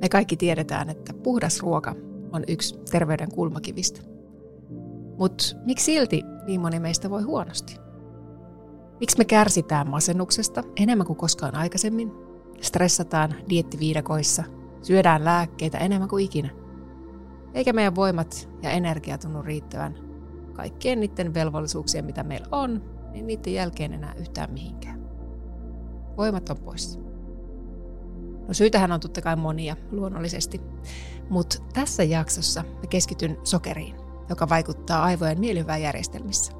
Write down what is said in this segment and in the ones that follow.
Me kaikki tiedetään, että puhdas ruoka on yksi terveyden kulmakivistä. Mutta miksi silti niin moni meistä voi huonosti? Miksi me kärsitään masennuksesta enemmän kuin koskaan aikaisemmin? Stressataan diettiviidakoissa, syödään lääkkeitä enemmän kuin ikinä. Eikä meidän voimat ja energia tunnu riittävän kaikkien niiden velvollisuuksien, mitä meillä on, niin niiden jälkeen enää yhtään mihinkään. Voimat on poissa. No syytähän on totta kai monia luonnollisesti, mutta tässä jaksossa mä keskityn sokeriin, joka vaikuttaa aivojen mielihyväjärjestelmissä.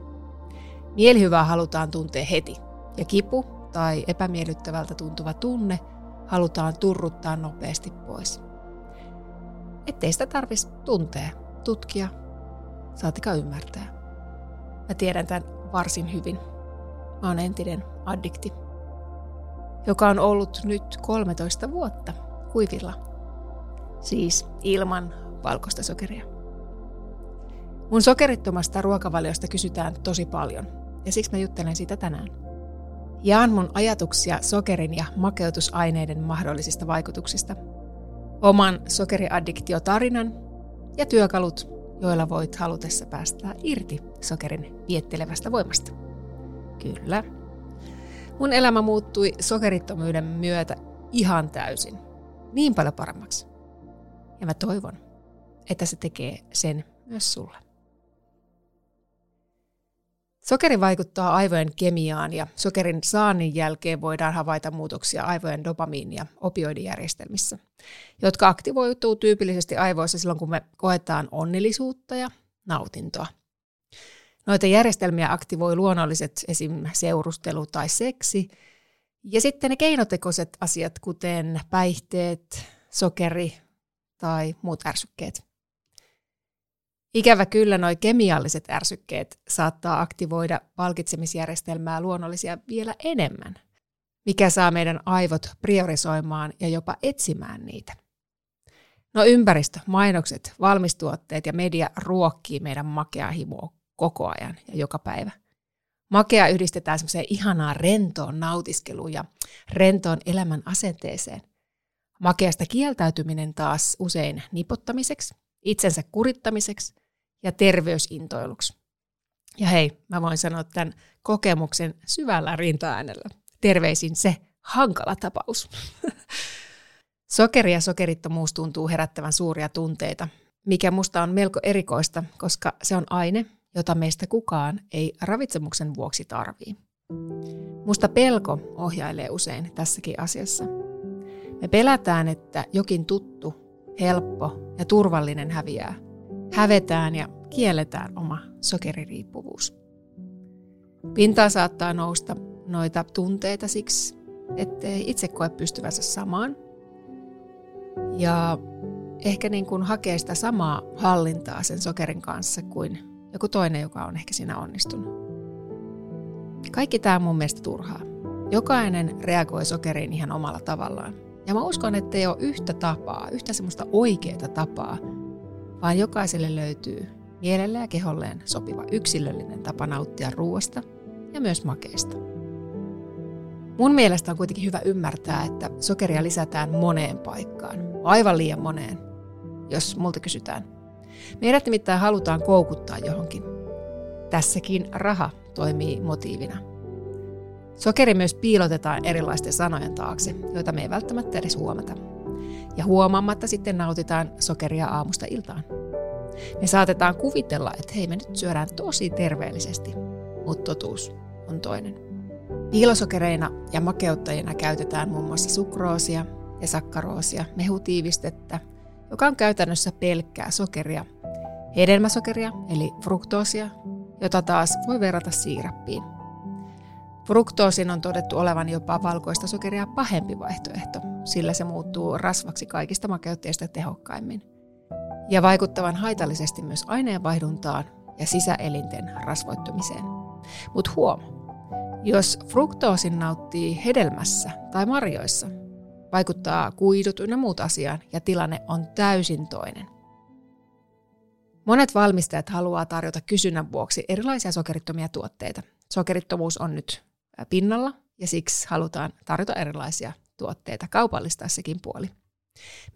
Mielihyvää halutaan tuntea heti, ja kipu tai epämiellyttävältä tuntuva tunne halutaan turruttaa nopeasti pois. Ettei sitä tarvitsisi tuntea, tutkia, saatika ymmärtää. Mä tiedän tämän varsin hyvin. Mä oon entinen addikti joka on ollut nyt 13 vuotta kuivilla. Siis ilman valkoista sokeria. Mun sokerittomasta ruokavaliosta kysytään tosi paljon, ja siksi mä juttelen siitä tänään. Jaan mun ajatuksia sokerin ja makeutusaineiden mahdollisista vaikutuksista, oman sokeriaddiktio-tarinan ja työkalut, joilla voit halutessa päästää irti sokerin viettelevästä voimasta. Kyllä, Mun elämä muuttui sokerittomuuden myötä ihan täysin. Niin paljon paremmaksi. Ja mä toivon, että se tekee sen myös sulle. Sokeri vaikuttaa aivojen kemiaan ja sokerin saannin jälkeen voidaan havaita muutoksia aivojen dopamiini- ja opioidijärjestelmissä, jotka aktivoituu tyypillisesti aivoissa silloin, kun me koetaan onnellisuutta ja nautintoa. Noita järjestelmiä aktivoi luonnolliset esim. seurustelu tai seksi. Ja sitten ne keinotekoiset asiat, kuten päihteet, sokeri tai muut ärsykkeet. Ikävä kyllä nuo kemialliset ärsykkeet saattaa aktivoida palkitsemisjärjestelmää luonnollisia vielä enemmän, mikä saa meidän aivot priorisoimaan ja jopa etsimään niitä. No ympäristö, mainokset, valmistuotteet ja media ruokkii meidän makeaa himoa koko ajan ja joka päivä. Makea yhdistetään semmoiseen ihanaan rentoon nautiskeluun ja rentoon elämän asenteeseen. Makeasta kieltäytyminen taas usein nipottamiseksi, itsensä kurittamiseksi ja terveysintoiluksi. Ja hei, mä voin sanoa tämän kokemuksen syvällä rintaäänellä. Terveisin se hankala tapaus. Sokeri ja sokerittomuus tuntuu herättävän suuria tunteita, mikä musta on melko erikoista, koska se on aine, jota meistä kukaan ei ravitsemuksen vuoksi tarvii. Musta pelko ohjailee usein tässäkin asiassa. Me pelätään, että jokin tuttu, helppo ja turvallinen häviää. Hävetään ja kielletään oma sokeririippuvuus. Pintaa saattaa nousta noita tunteita siksi, ettei itse koe pystyvänsä samaan. Ja ehkä niin kuin hakee sitä samaa hallintaa sen sokerin kanssa kuin joku toinen, joka on ehkä siinä onnistunut. Kaikki tämä on mun mielestä turhaa. Jokainen reagoi sokeriin ihan omalla tavallaan. Ja mä uskon, että ei ole yhtä tapaa, yhtä semmoista oikeaa tapaa, vaan jokaiselle löytyy mielelle ja keholleen sopiva yksilöllinen tapa nauttia ruoasta ja myös makeista. Mun mielestä on kuitenkin hyvä ymmärtää, että sokeria lisätään moneen paikkaan, aivan liian moneen, jos multa kysytään – Meidät nimittäin halutaan koukuttaa johonkin. Tässäkin raha toimii motiivina. Sokeri myös piilotetaan erilaisten sanojen taakse, joita me ei välttämättä edes huomata. Ja huomaamatta sitten nautitaan sokeria aamusta iltaan. Me saatetaan kuvitella, että hei me nyt syödään tosi terveellisesti, mutta totuus on toinen. Piilosokereina ja makeuttajina käytetään muun muassa sukroosia ja sakkaroosia, mehutiivistettä, joka on käytännössä pelkkää sokeria, hedelmäsokeria eli fruktoosia, jota taas voi verrata siirappiin. Fruktoosin on todettu olevan jopa valkoista sokeria pahempi vaihtoehto, sillä se muuttuu rasvaksi kaikista makeutteista tehokkaimmin. Ja vaikuttavan haitallisesti myös aineenvaihduntaan ja sisäelinten rasvoittumiseen. Mutta huom, jos fruktoosin nauttii hedelmässä tai marjoissa, vaikuttaa kuidut ynnä muut asiaan ja tilanne on täysin toinen. Monet valmistajat haluaa tarjota kysynnän vuoksi erilaisia sokerittomia tuotteita. Sokerittomuus on nyt pinnalla ja siksi halutaan tarjota erilaisia tuotteita kaupallistaa sekin puoli.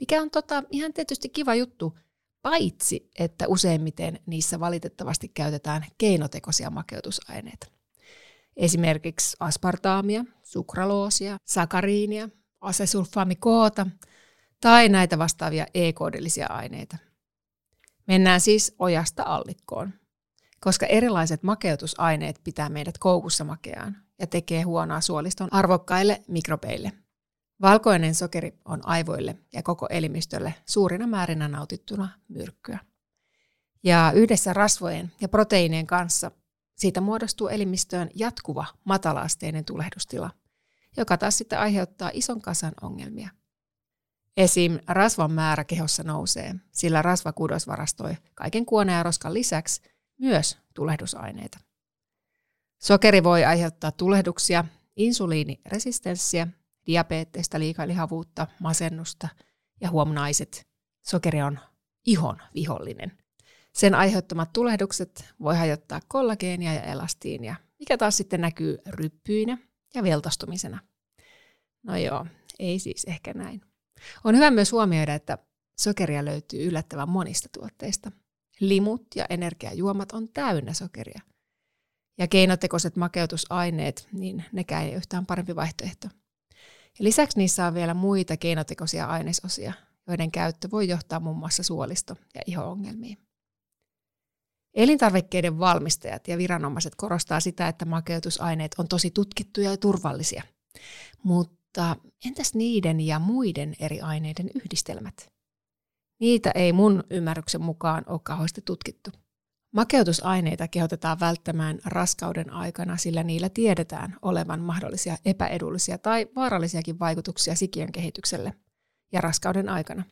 Mikä on tota, ihan tietysti kiva juttu, paitsi että useimmiten niissä valitettavasti käytetään keinotekoisia makeutusaineita. Esimerkiksi aspartaamia, sukraloosia, sakariinia, asesulfaamikoota tai näitä vastaavia e-koodillisia aineita. Mennään siis ojasta allikkoon, koska erilaiset makeutusaineet pitää meidät koukussa makeaan ja tekee huonoa suoliston arvokkaille mikrobeille. Valkoinen sokeri on aivoille ja koko elimistölle suurina määrinä nautittuna myrkkyä. Ja yhdessä rasvojen ja proteiinien kanssa siitä muodostuu elimistöön jatkuva matalaasteinen tulehdustila, joka taas sitten aiheuttaa ison kasan ongelmia. Esim. rasvan määrä kehossa nousee, sillä rasvakudos varastoi kaiken kuoneen ja roskan lisäksi myös tulehdusaineita. Sokeri voi aiheuttaa tulehduksia, insuliiniresistenssiä, diabeettista, liikalihavuutta, masennusta ja huom naiset, sokeri on ihon vihollinen. Sen aiheuttamat tulehdukset voi hajottaa kollageenia ja elastiinia, mikä taas sitten näkyy ryppyinä ja veltostumisena. No joo, ei siis ehkä näin. On hyvä myös huomioida, että sokeria löytyy yllättävän monista tuotteista. Limut ja energiajuomat on täynnä sokeria. Ja keinotekoiset makeutusaineet, niin nekään ei yhtään parempi vaihtoehto. Ja lisäksi niissä on vielä muita keinotekoisia ainesosia, joiden käyttö voi johtaa muun muassa suolisto- ja iho-ongelmiin. Elintarvikkeiden valmistajat ja viranomaiset korostaa sitä, että makeutusaineet on tosi tutkittuja ja turvallisia. Mutta entäs niiden ja muiden eri aineiden yhdistelmät? Niitä ei mun ymmärryksen mukaan ole kauheasti tutkittu. Makeutusaineita kehotetaan välttämään raskauden aikana, sillä niillä tiedetään olevan mahdollisia epäedullisia tai vaarallisiakin vaikutuksia sikiön kehitykselle ja raskauden aikana.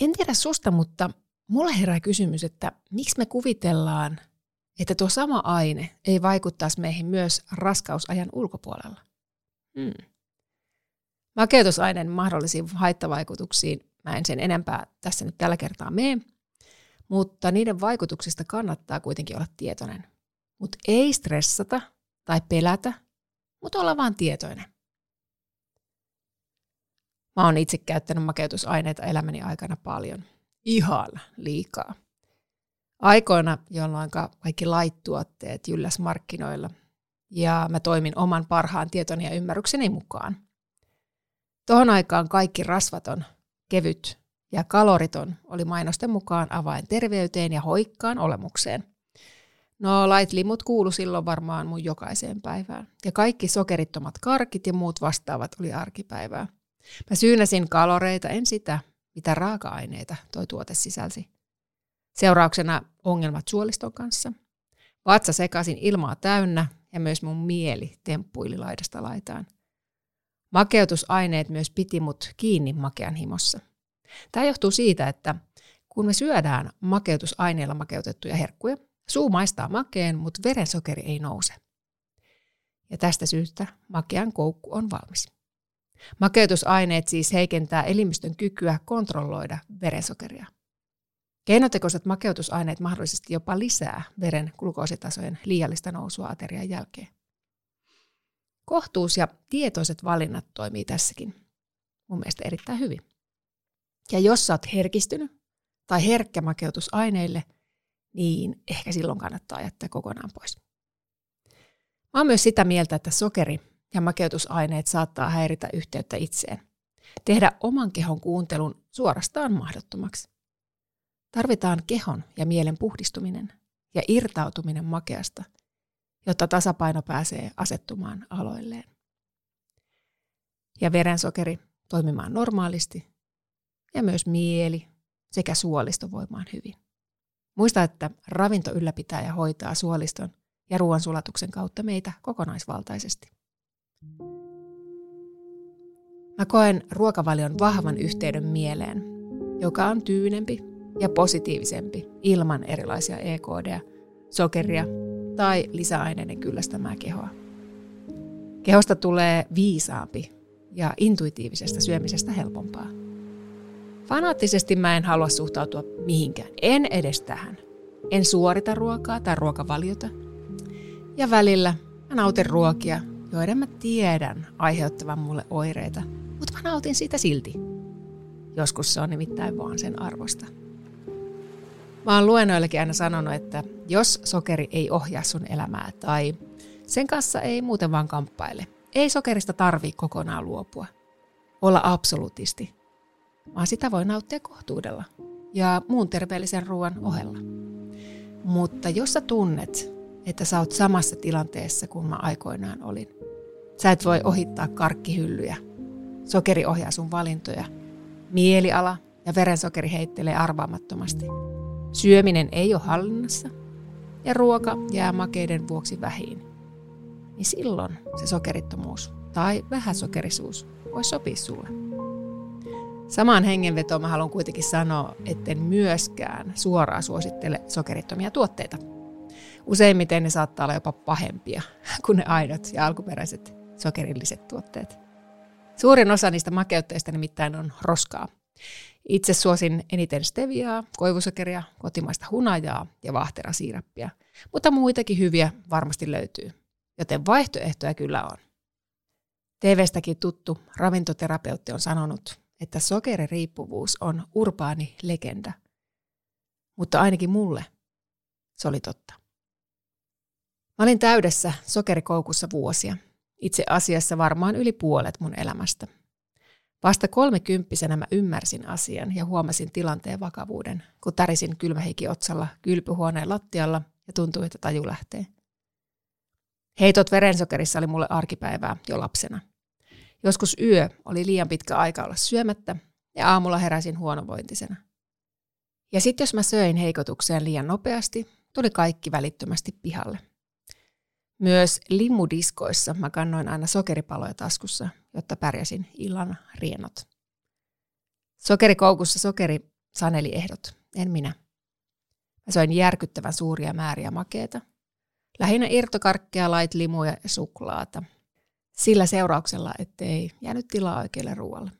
En tiedä susta, mutta mulla herää kysymys, että miksi me kuvitellaan, että tuo sama aine ei vaikuttaisi meihin myös raskausajan ulkopuolella? Hmm. Makeutusaineen mahdollisiin haittavaikutuksiin mä en sen enempää tässä nyt tällä kertaa mene, mutta niiden vaikutuksista kannattaa kuitenkin olla tietoinen. Mutta ei stressata tai pelätä, mutta olla vaan tietoinen. Mä oon itse käyttänyt makeutusaineita elämäni aikana paljon. Ihan liikaa. Aikoina, jolloin kaikki laittuotteet jylläs markkinoilla ja mä toimin oman parhaan tietoni ja ymmärrykseni mukaan. Tuohon aikaan kaikki rasvaton, kevyt ja kaloriton oli mainosten mukaan avain terveyteen ja hoikkaan olemukseen. No light limut kuulu silloin varmaan mun jokaiseen päivään. Ja kaikki sokerittomat karkit ja muut vastaavat oli arkipäivää. Mä syynäsin kaloreita, en sitä, mitä raaka-aineita toi tuote sisälsi. Seurauksena ongelmat suoliston kanssa. Vatsa sekasin ilmaa täynnä ja myös mun mieli temppuili laidasta laitaan. Makeutusaineet myös piti mut kiinni makean himossa. Tämä johtuu siitä, että kun me syödään makeutusaineilla makeutettuja herkkuja, suu maistaa makeen, mutta verensokeri ei nouse. Ja tästä syystä makean koukku on valmis. Makeutusaineet siis heikentää elimistön kykyä kontrolloida verensokeria. Keinotekoiset makeutusaineet mahdollisesti jopa lisää veren glukoositasojen liiallista nousua aterian jälkeen. Kohtuus ja tietoiset valinnat toimii tässäkin. Mun mielestä erittäin hyvin. Ja jos sä oot herkistynyt tai herkkä makeutusaineille, niin ehkä silloin kannattaa jättää kokonaan pois. Mä oon myös sitä mieltä, että sokeri ja makeutusaineet saattaa häiritä yhteyttä itseen. Tehdä oman kehon kuuntelun suorastaan mahdottomaksi. Tarvitaan kehon ja mielen puhdistuminen ja irtautuminen makeasta, jotta tasapaino pääsee asettumaan aloilleen. Ja verensokeri toimimaan normaalisti ja myös mieli sekä suolisto voimaan hyvin. Muista, että ravinto ylläpitää ja hoitaa suoliston ja ruoansulatuksen kautta meitä kokonaisvaltaisesti. Mä koen ruokavalion vahvan yhteyden mieleen, joka on tyynempi ja positiivisempi ilman erilaisia EKD, sokeria tai lisäaineiden kyllästämää kehoa. Kehosta tulee viisaampi ja intuitiivisesta syömisestä helpompaa. Fanaattisesti mä en halua suhtautua mihinkään, en edes tähän. En suorita ruokaa tai ruokavaliota. Ja välillä mä nautin ruokia, joiden mä tiedän aiheuttavan mulle oireita, mutta mä nautin siitä silti. Joskus se on nimittäin vaan sen arvosta. Mä oon luennoillekin aina sanonut, että jos sokeri ei ohjaa sun elämää tai sen kanssa ei muuten vaan kamppaile, ei sokerista tarvi kokonaan luopua. Olla absoluutisti, vaan sitä voi nauttia kohtuudella ja muun terveellisen ruoan ohella. Mutta jos sä tunnet, että sä oot samassa tilanteessa kuin mä aikoinaan olin, sä et voi ohittaa karkkihyllyjä. Sokeri ohjaa sun valintoja. Mieliala ja verensokeri heittelee arvaamattomasti. Syöminen ei ole hallinnassa ja ruoka jää makeiden vuoksi vähiin. Niin silloin se sokerittomuus tai vähäsokerisuus voi sopia sulle. Samaan hengenvetoon mä haluan kuitenkin sanoa, etten myöskään suoraan suosittele sokerittomia tuotteita. Useimmiten ne saattaa olla jopa pahempia kuin ne aidot ja alkuperäiset sokerilliset tuotteet. Suurin osa niistä makeutteista nimittäin on roskaa. Itse suosin eniten steviaa, koivusokeria, kotimaista hunajaa ja vaahterasiirappia, mutta muitakin hyviä varmasti löytyy, joten vaihtoehtoja kyllä on. TVstäkin tuttu ravintoterapeutti on sanonut, että sokeririippuvuus on urbaani legenda. Mutta ainakin mulle se oli totta. Mä olin täydessä sokerikoukussa vuosia. Itse asiassa varmaan yli puolet mun elämästä. Vasta kolmekymppisenä mä ymmärsin asian ja huomasin tilanteen vakavuuden, kun tärisin kylmähiki otsalla kylpyhuoneen lattialla ja tuntui, että taju lähtee. Heitot verensokerissa oli mulle arkipäivää jo lapsena – Joskus yö oli liian pitkä aika olla syömättä ja aamulla heräsin huonovointisena. Ja sitten jos mä söin heikotukseen liian nopeasti, tuli kaikki välittömästi pihalle. Myös limudiskoissa mä kannoin aina sokeripaloja taskussa, jotta pärjäsin illan rienot. Sokerikoukussa sokeri saneli ehdot, en minä. Mä söin järkyttävän suuria määriä makeeta. Lähinnä irtokarkkeja, lait limuja ja suklaata – sillä seurauksella, ettei jäänyt tilaa oikealle ruoalle.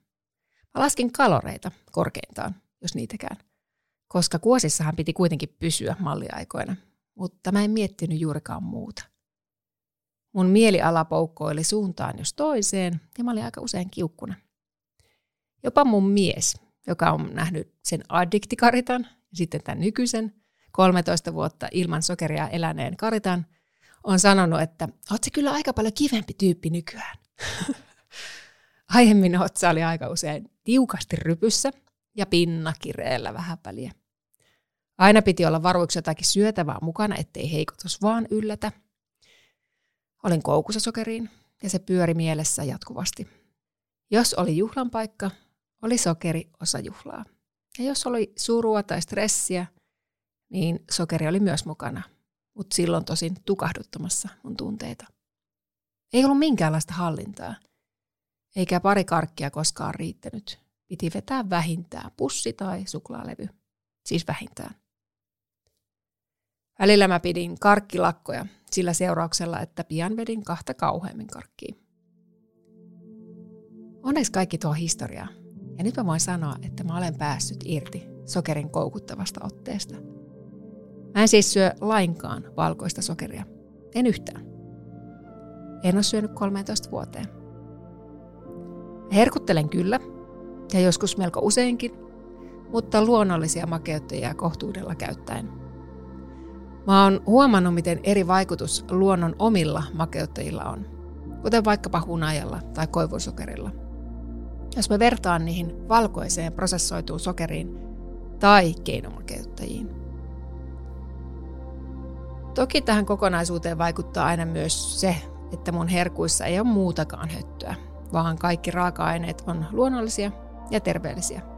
Mä laskin kaloreita korkeintaan, jos niitäkään, koska kuosissahan piti kuitenkin pysyä malliaikoina, mutta mä en miettinyt juurikaan muuta. Mun mieliala poukkoili suuntaan jos toiseen ja mä olin aika usein kiukkuna. Jopa mun mies, joka on nähnyt sen addiktikaritan ja sitten tämän nykyisen 13 vuotta ilman sokeria eläneen karitan, on sanonut, että oot se kyllä aika paljon kivempi tyyppi nykyään. Aiemmin otsa oli aika usein tiukasti rypyssä ja pinna kireellä vähän väliä. Aina piti olla varuiksi jotakin syötävää mukana, ettei heikotus vaan yllätä. Olin koukussa sokeriin ja se pyöri mielessä jatkuvasti. Jos oli juhlan paikka, oli sokeri osa juhlaa. Ja jos oli surua tai stressiä, niin sokeri oli myös mukana – mutta silloin tosin tukahduttamassa mun tunteita. Ei ollut minkäänlaista hallintaa, eikä pari karkkia koskaan riittänyt. Piti vetää vähintään pussi tai suklaalevy, siis vähintään. Välillä mä pidin karkkilakkoja sillä seurauksella, että pian vedin kahta kauheammin karkkia. Onneksi kaikki tuo historiaa. Ja nyt mä voin sanoa, että mä olen päässyt irti sokerin koukuttavasta otteesta – Mä en siis syö lainkaan valkoista sokeria. En yhtään. En ole syönyt 13 vuoteen. Herkuttelen kyllä, ja joskus melko useinkin, mutta luonnollisia makeuttajia kohtuudella käyttäen. Mä oon huomannut, miten eri vaikutus luonnon omilla makeuttajilla on, kuten vaikkapa hunajalla tai koivusokerilla. Jos mä vertaan niihin valkoiseen prosessoituun sokeriin tai keinomakeuttajiin. Toki tähän kokonaisuuteen vaikuttaa aina myös se, että mun herkuissa ei ole muutakaan höttöä, vaan kaikki raaka-aineet on luonnollisia ja terveellisiä.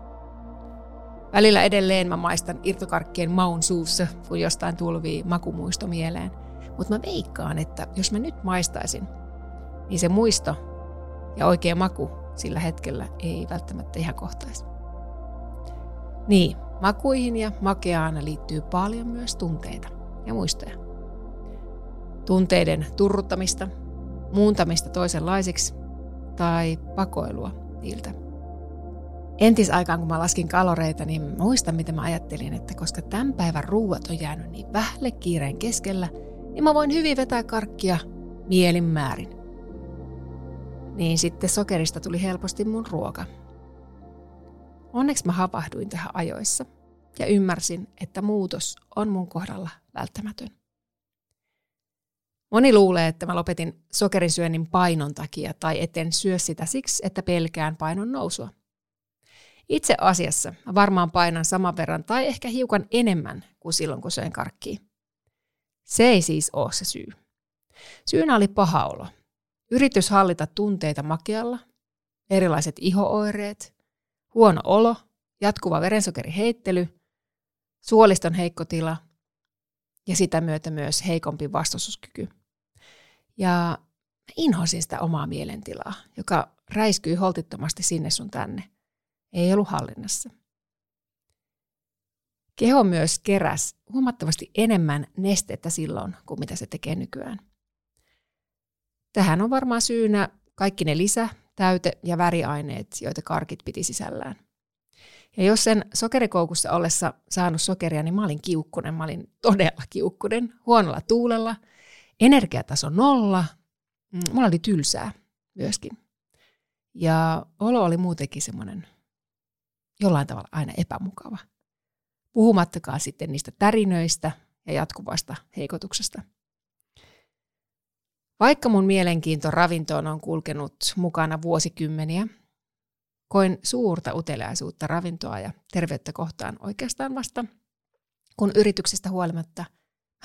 Välillä edelleen mä maistan irtokarkkien maun suussa, kun jostain tulvii makumuisto mieleen. Mutta mä veikkaan, että jos mä nyt maistaisin, niin se muisto ja oikea maku sillä hetkellä ei välttämättä ihan kohtaisi. Niin, makuihin ja makeaan liittyy paljon myös tunteita ja muistoja. Tunteiden turruttamista, muuntamista toisenlaisiksi tai pakoilua niiltä. Entisaikaan, kun mä laskin kaloreita, niin muistan, miten mä ajattelin, että koska tämän päivän ruuat on jäänyt niin vähälle kiireen keskellä, niin mä voin hyvin vetää karkkia mielin määrin. Niin sitten sokerista tuli helposti mun ruoka. Onneksi mä havahduin tähän ajoissa ja ymmärsin, että muutos on mun kohdalla välttämätön. Moni luulee, että mä lopetin sokerisyönnin painon takia tai etten syö sitä siksi, että pelkään painon nousua. Itse asiassa varmaan painan saman verran tai ehkä hiukan enemmän kuin silloin, kun söin karkkia. Se ei siis ole se syy. Syynä oli paha olo. Yritys hallita tunteita makealla, erilaiset ihooireet, huono olo, jatkuva verensokeriheittely, suoliston heikko tila ja sitä myötä myös heikompi vastustuskyky. Ja inhosin sitä omaa mielentilaa, joka räiskyi holtittomasti sinne sun tänne. Ei ollut hallinnassa. Keho myös keräs huomattavasti enemmän nestettä silloin kuin mitä se tekee nykyään. Tähän on varmaan syynä kaikki ne lisä, täyte- ja väriaineet, joita karkit piti sisällään. Ja jos sen sokerikoukussa ollessa saanut sokeria, niin mä olin kiukkunen. Mä olin todella kiukkunen, huonolla tuulella, energiataso nolla. Mm, mulla oli tylsää myöskin. Ja olo oli muutenkin semmoinen jollain tavalla aina epämukava. Puhumattakaan sitten niistä tärinöistä ja jatkuvasta heikotuksesta. Vaikka mun mielenkiinto ravintoon on kulkenut mukana vuosikymmeniä, koin suurta uteliaisuutta ravintoa ja terveyttä kohtaan oikeastaan vasta, kun yrityksestä huolimatta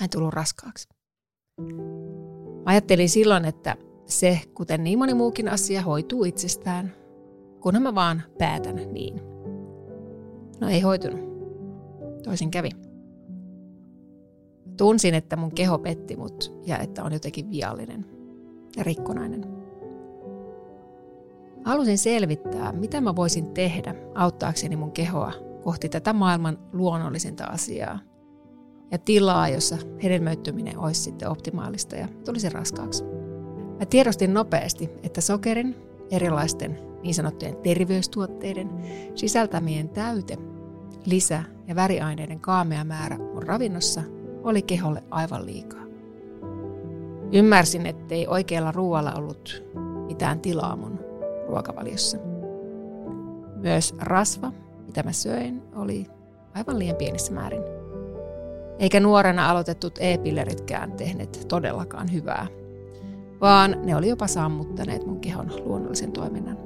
mä en tullut raskaaksi. Mä ajattelin silloin, että se, kuten niin moni muukin asia, hoituu itsestään, kunhan mä vaan päätän niin. No ei hoitunut. Toisin kävi. Tunsin, että mun keho petti mut ja että on jotenkin viallinen ja rikkonainen. Halusin selvittää, mitä mä voisin tehdä auttaakseni mun kehoa kohti tätä maailman luonnollisinta asiaa ja tilaa, jossa hedelmöittyminen olisi sitten optimaalista ja tulisi raskaaksi. Mä tiedostin nopeasti, että sokerin, erilaisten niin sanottujen terveystuotteiden sisältämien täyte, lisä- ja väriaineiden kaamea määrä mun ravinnossa oli keholle aivan liikaa. Ymmärsin, ettei oikealla ruoalla ollut mitään tilaa mun ruokavaliossa. Myös rasva, mitä mä söin, oli aivan liian pienissä määrin. Eikä nuorena aloitetut e-pilleritkään tehneet todellakaan hyvää, vaan ne oli jopa sammuttaneet mun kehon luonnollisen toiminnan.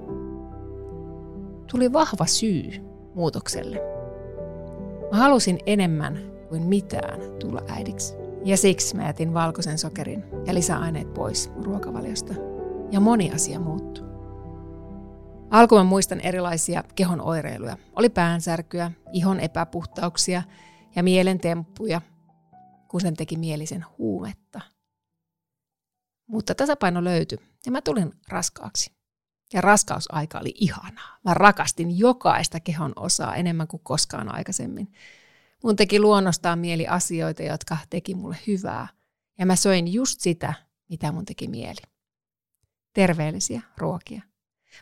Tuli vahva syy muutokselle. Mä halusin enemmän kuin mitään tulla äidiksi. Ja siksi mä jätin valkoisen sokerin ja lisäaineet pois ruokavaliosta. Ja moni asia muuttui. Alkuun muistan erilaisia kehon oireiluja. Oli päänsärkyä, ihon epäpuhtauksia ja mielentemppuja, kun sen teki mielisen huumetta. Mutta tasapaino löytyi ja mä tulin raskaaksi. Ja raskausaika oli ihanaa. Mä rakastin jokaista kehon osaa enemmän kuin koskaan aikaisemmin. Mun teki luonnostaan mieli asioita, jotka teki mulle hyvää. Ja mä söin just sitä, mitä mun teki mieli. Terveellisiä ruokia.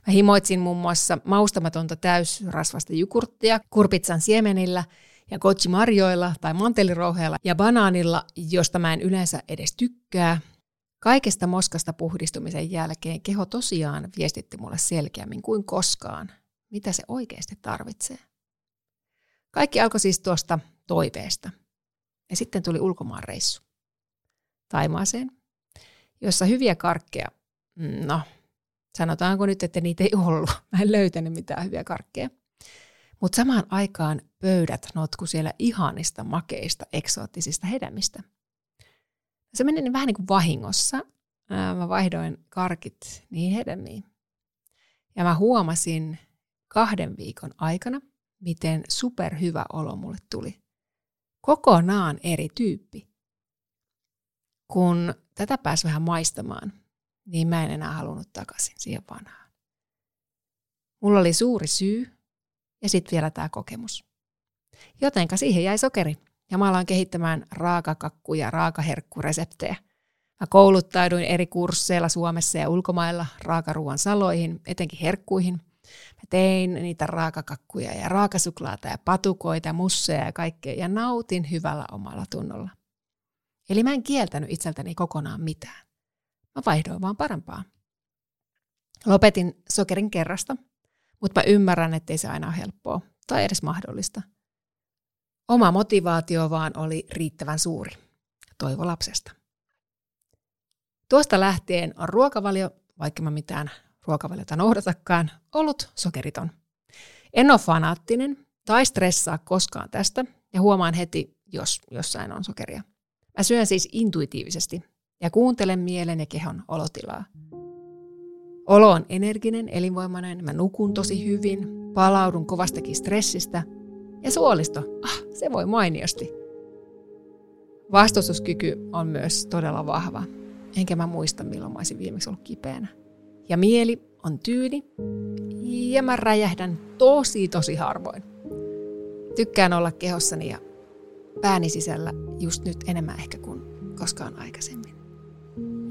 Mä himoitsin muun muassa maustamatonta täysrasvasta jukurttia kurpitsan siemenillä ja kochimarjoilla tai mantelirouheella ja banaanilla, josta mä en yleensä edes tykkää. Kaikesta moskasta puhdistumisen jälkeen keho tosiaan viestitti mulle selkeämmin kuin koskaan, mitä se oikeasti tarvitsee. Kaikki alkoi siis tuosta toiveesta. Ja sitten tuli ulkomaan reissu. Taimaaseen, jossa hyviä karkkeja, no sanotaanko nyt, että niitä ei ollut. Mä en löytänyt mitään hyviä karkkeja. Mutta samaan aikaan pöydät notku siellä ihanista, makeista, eksoottisista hedelmistä. Se meni niin vähän niin kuin vahingossa. Mä vaihdoin karkit niin hedelmiin. Ja mä huomasin kahden viikon aikana, miten superhyvä olo mulle tuli. Kokonaan eri tyyppi. kun tätä pääsi vähän maistamaan, niin mä en enää halunnut takaisin siihen vanhaan. Mulla oli suuri syy ja sitten vielä tämä kokemus. Jotenka siihen jäi sokeri ja mä alan kehittämään raakakakku- ja raakaherkkureseptejä. Mä kouluttauduin eri kursseilla Suomessa ja ulkomailla raakaruuan saloihin, etenkin herkkuihin. Mä tein niitä raakakakkuja ja raakasuklaata ja patukoita, musseja ja kaikkea ja nautin hyvällä omalla tunnolla. Eli mä en kieltänyt itseltäni kokonaan mitään. Mä vaihdoin vaan parempaa. Lopetin sokerin kerrasta, mutta mä ymmärrän, ettei se aina ole helppoa tai edes mahdollista. Oma motivaatio vaan oli riittävän suuri. Toivo lapsesta. Tuosta lähtien on ruokavalio, vaikka mä mitään ruokavaliota noudatakaan, ollut sokeriton. En ole fanaattinen tai stressaa koskaan tästä ja huomaan heti, jos jossain on sokeria. Mä syön siis intuitiivisesti ja kuuntelen mielen ja kehon olotilaa. Olo on energinen, elinvoimainen, mä nukun tosi hyvin, palaudun kovastakin stressistä ja suolisto, ah, se voi mainiosti. Vastustuskyky on myös todella vahva, enkä mä muista milloin mä olisin viimeksi ollut kipeänä. Ja mieli on tyyni ja mä räjähdän tosi tosi harvoin. Tykkään olla kehossani ja pääni sisällä just nyt enemmän ehkä kuin koskaan aikaisemmin.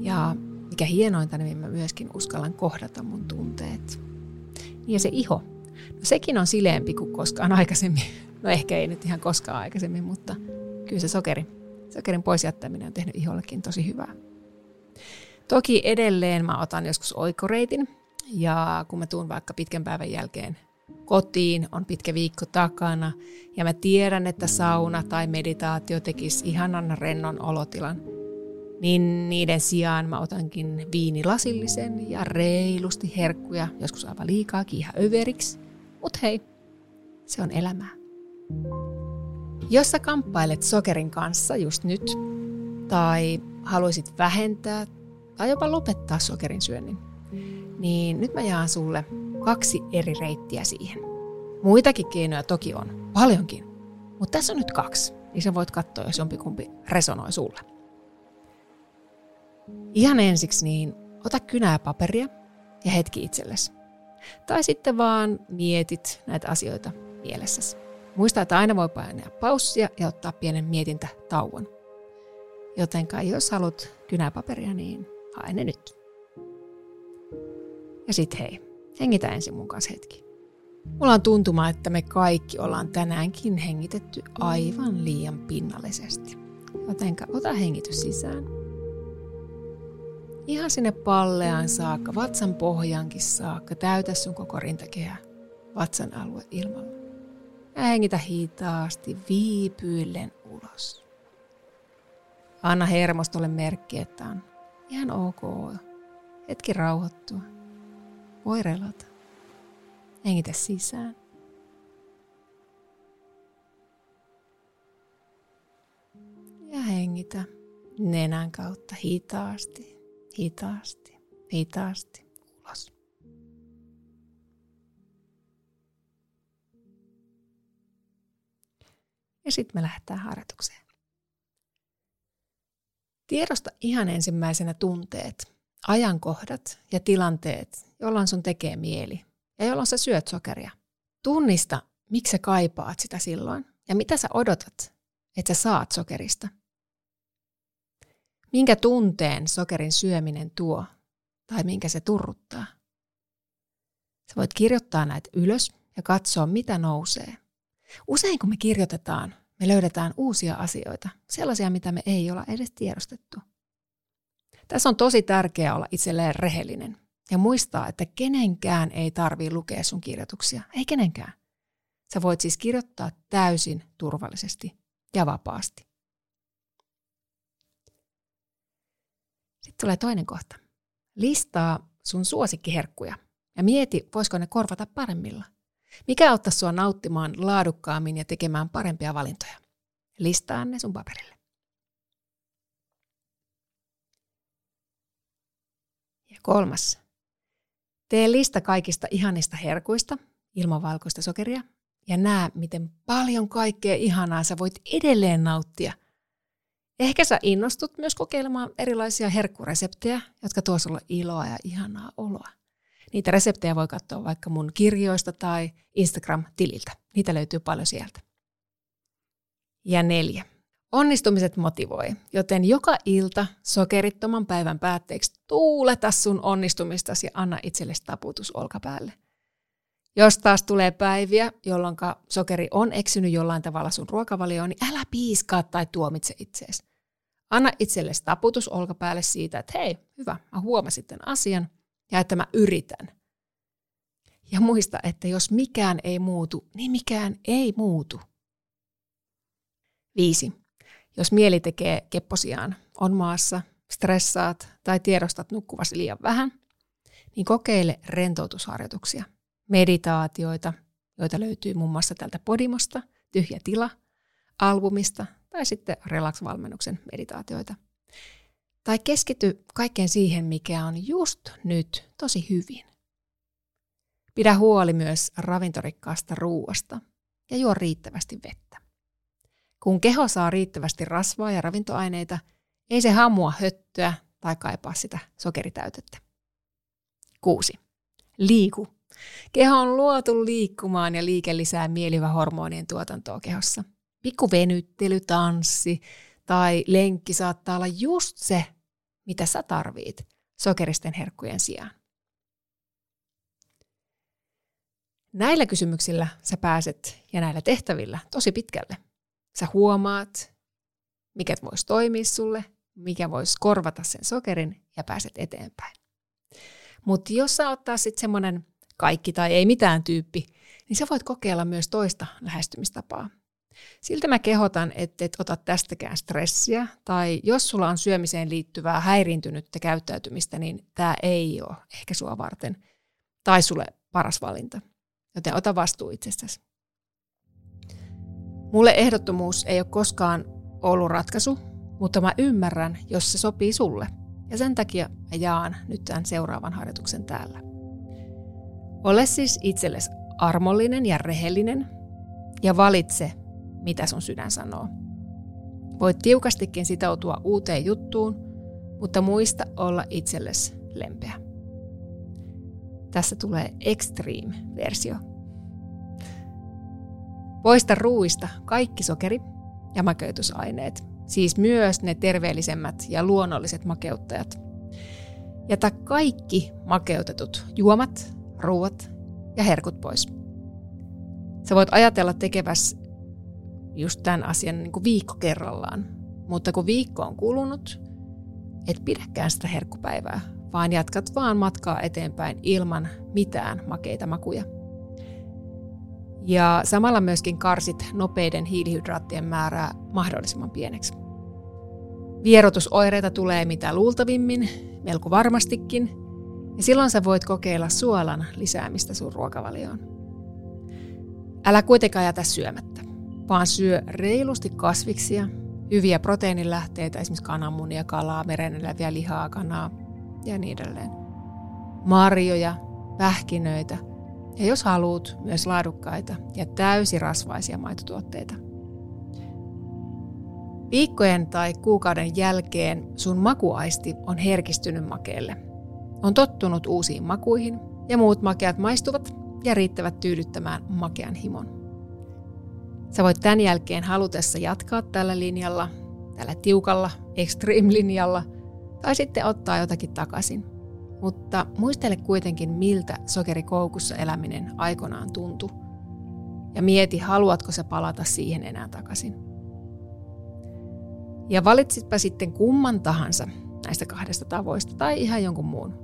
Ja mikä hienointa, niin mä myöskin uskallan kohdata mun tunteet. Ja se iho, no sekin on sileempi kuin koskaan aikaisemmin. No ehkä ei nyt ihan koskaan aikaisemmin, mutta kyllä se sokeri, sokerin pois jättäminen on tehnyt ihollekin tosi hyvää. Toki edelleen mä otan joskus oikoreitin, ja kun mä tuun vaikka pitkän päivän jälkeen kotiin, on pitkä viikko takana, ja mä tiedän, että sauna tai meditaatio tekisi ihanan rennon olotilan, niin niiden sijaan mä otankin viinilasillisen ja reilusti herkkuja, joskus aivan liikaa ihan överiksi. Mut hei, se on elämää. Jos sä kamppailet sokerin kanssa just nyt, tai haluaisit vähentää tai jopa lopettaa sokerin syönnin, niin nyt mä jaan sulle kaksi eri reittiä siihen. Muitakin keinoja toki on, paljonkin, mutta tässä on nyt kaksi, niin sä voit katsoa, jos jompikumpi resonoi sulle. Ihan ensiksi niin ota kynää ja paperia ja hetki itsellesi. Tai sitten vaan mietit näitä asioita mielessäsi. Muista, että aina voi painaa paussia ja ottaa pienen mietintä tauon. Jotenka jos haluat kynää paperia, niin hae ne nyt. Ja sit hei, hengitä ensin mun kanssa hetki. Mulla on tuntuma, että me kaikki ollaan tänäänkin hengitetty aivan liian pinnallisesti. Jotenka ota hengitys sisään. Ihan sinne palleaan saakka, vatsan pohjankin saakka, täytä sun koko rintakehä, vatsan alue ilmalla. Ja hengitä hitaasti viipyillen ulos. Anna hermostolle merkki, että on ihan ok hetki rauhoittua. Voi relata. Hengitä sisään. Ja hengitä nenän kautta hitaasti, hitaasti, hitaasti ulos. Ja sitten me lähdetään harjoitukseen. Tiedosta ihan ensimmäisenä tunteet, ajankohdat ja tilanteet, jolloin sun tekee mieli ja jolloin sä syöt sokeria. Tunnista, miksi sä kaipaat sitä silloin ja mitä sä odotat, että sä saat sokerista. Minkä tunteen sokerin syöminen tuo tai minkä se turruttaa. Sä voit kirjoittaa näitä ylös ja katsoa, mitä nousee. Usein kun me kirjoitetaan, me löydetään uusia asioita, sellaisia, mitä me ei olla edes tiedostettu. Tässä on tosi tärkeää olla itselleen rehellinen ja muistaa, että kenenkään ei tarvitse lukea sun kirjoituksia. Ei kenenkään. Sä voit siis kirjoittaa täysin turvallisesti ja vapaasti. Sitten tulee toinen kohta. Listaa sun suosikkiherkkuja ja mieti, voisiko ne korvata paremmilla. Mikä auttaa sua nauttimaan laadukkaammin ja tekemään parempia valintoja? Listaa ne sun paperille. Ja kolmas. Tee lista kaikista ihanista herkuista ilman valkoista sokeria ja näe, miten paljon kaikkea ihanaa sä voit edelleen nauttia Ehkä sä innostut myös kokeilemaan erilaisia herkkureseptejä, jotka tuo sulle iloa ja ihanaa oloa. Niitä reseptejä voi katsoa vaikka mun kirjoista tai Instagram-tililtä. Niitä löytyy paljon sieltä. Ja neljä. Onnistumiset motivoi, joten joka ilta sokerittoman päivän päätteeksi tuuleta sun onnistumistasi ja anna itsellesi taputus olkapäälle. Jos taas tulee päiviä, jolloin sokeri on eksynyt jollain tavalla sun ruokavalioon, niin älä piiskaa tai tuomitse itseesi. Anna itsellesi taputus olkapäälle siitä, että hei, hyvä, mä huomasin tämän asian ja että mä yritän. Ja muista, että jos mikään ei muutu, niin mikään ei muutu. Viisi. Jos mieli tekee kepposiaan, on maassa, stressaat tai tiedostat nukkuvasi liian vähän, niin kokeile rentoutusharjoituksia, meditaatioita, joita löytyy muun muassa tältä Podimosta, Tyhjä tila, albumista tai sitten Relax-valmennuksen meditaatioita. Tai keskity kaikkeen siihen, mikä on just nyt tosi hyvin. Pidä huoli myös ravintorikkaasta ruuasta ja juo riittävästi vettä. Kun keho saa riittävästi rasvaa ja ravintoaineita, ei se hamua höttöä tai kaipaa sitä sokeritäytettä. 6. Liiku. Keho on luotu liikkumaan ja liike lisää mielivähormonien tuotantoa kehossa. Pikku venyttely, tanssi tai lenkki saattaa olla just se, mitä sä tarvit sokeristen herkkujen sijaan. Näillä kysymyksillä sä pääset ja näillä tehtävillä tosi pitkälle. Sä huomaat, mikä voisi toimia sulle, mikä voisi korvata sen sokerin ja pääset eteenpäin. Mutta jos sä ottaa sitten semmoinen kaikki tai ei mitään tyyppi, niin sä voit kokeilla myös toista lähestymistapaa. Siltä mä kehotan, että et ota tästäkään stressiä, tai jos sulla on syömiseen liittyvää häiriintynyttä käyttäytymistä, niin tämä ei ole ehkä sua varten tai sulle paras valinta. Joten ota vastuu itsestäsi. Mulle ehdottomuus ei ole koskaan ollut ratkaisu, mutta mä ymmärrän, jos se sopii sulle. Ja sen takia mä jaan nyt tämän seuraavan harjoituksen täällä. Ole siis itsellesi armollinen ja rehellinen ja valitse, mitä sun sydän sanoo. Voit tiukastikin sitoutua uuteen juttuun, mutta muista olla itsellesi lempeä. Tässä tulee extreme-versio. Poista ruuista kaikki sokeri ja makeutusaineet, siis myös ne terveellisemmät ja luonnolliset makeuttajat. Jätä kaikki makeutetut juomat, ruuat ja herkut pois. Sä voit ajatella tekeväs just tämän asian niin kuin viikko kerrallaan, mutta kun viikko on kulunut, et pidäkään sitä herkkupäivää, vaan jatkat vaan matkaa eteenpäin ilman mitään makeita makuja. Ja samalla myöskin karsit nopeiden hiilihydraattien määrää mahdollisimman pieneksi. Vierotusoireita tulee mitä luultavimmin, melko varmastikin, ja silloin sä voit kokeilla suolan lisäämistä sun ruokavalioon. Älä kuitenkaan jätä syömättä, vaan syö reilusti kasviksia, hyviä proteiinilähteitä, esimerkiksi kananmunia, kalaa, meren eläviä lihaa, kanaa ja niin edelleen. Marjoja, pähkinöitä ja jos haluat, myös laadukkaita ja täysirasvaisia maitotuotteita. Viikkojen tai kuukauden jälkeen sun makuaisti on herkistynyt makeelle. On tottunut uusiin makuihin ja muut makeat maistuvat ja riittävät tyydyttämään makean himon. Sä voit tämän jälkeen halutessa jatkaa tällä linjalla, tällä tiukalla extreme-linjalla, tai sitten ottaa jotakin takaisin. Mutta muistele kuitenkin, miltä sokerikoukussa eläminen aikanaan tuntui. Ja mieti, haluatko sä palata siihen enää takaisin. Ja valitsitpä sitten kumman tahansa näistä kahdesta tavoista tai ihan jonkun muun.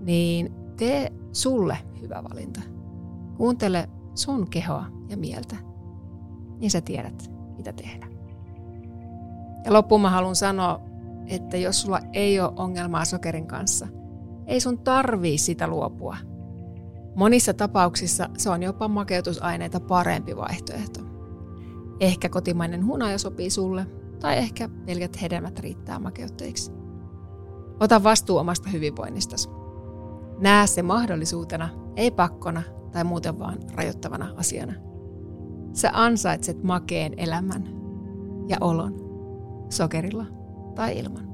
Niin tee sulle hyvä valinta. Kuuntele sun kehoa ja mieltä niin sä tiedät, mitä tehdä. Ja loppuun mä haluan sanoa, että jos sulla ei ole ongelmaa sokerin kanssa, ei sun tarvii sitä luopua. Monissa tapauksissa se on jopa makeutusaineita parempi vaihtoehto. Ehkä kotimainen hunaja sopii sulle, tai ehkä pelkät hedelmät riittää makeutteiksi. Ota vastuu omasta hyvinvoinnistasi. Näe se mahdollisuutena, ei pakkona tai muuten vaan rajoittavana asiana – Sä ansaitset makeen elämän ja olon. sokerilla tai ilman.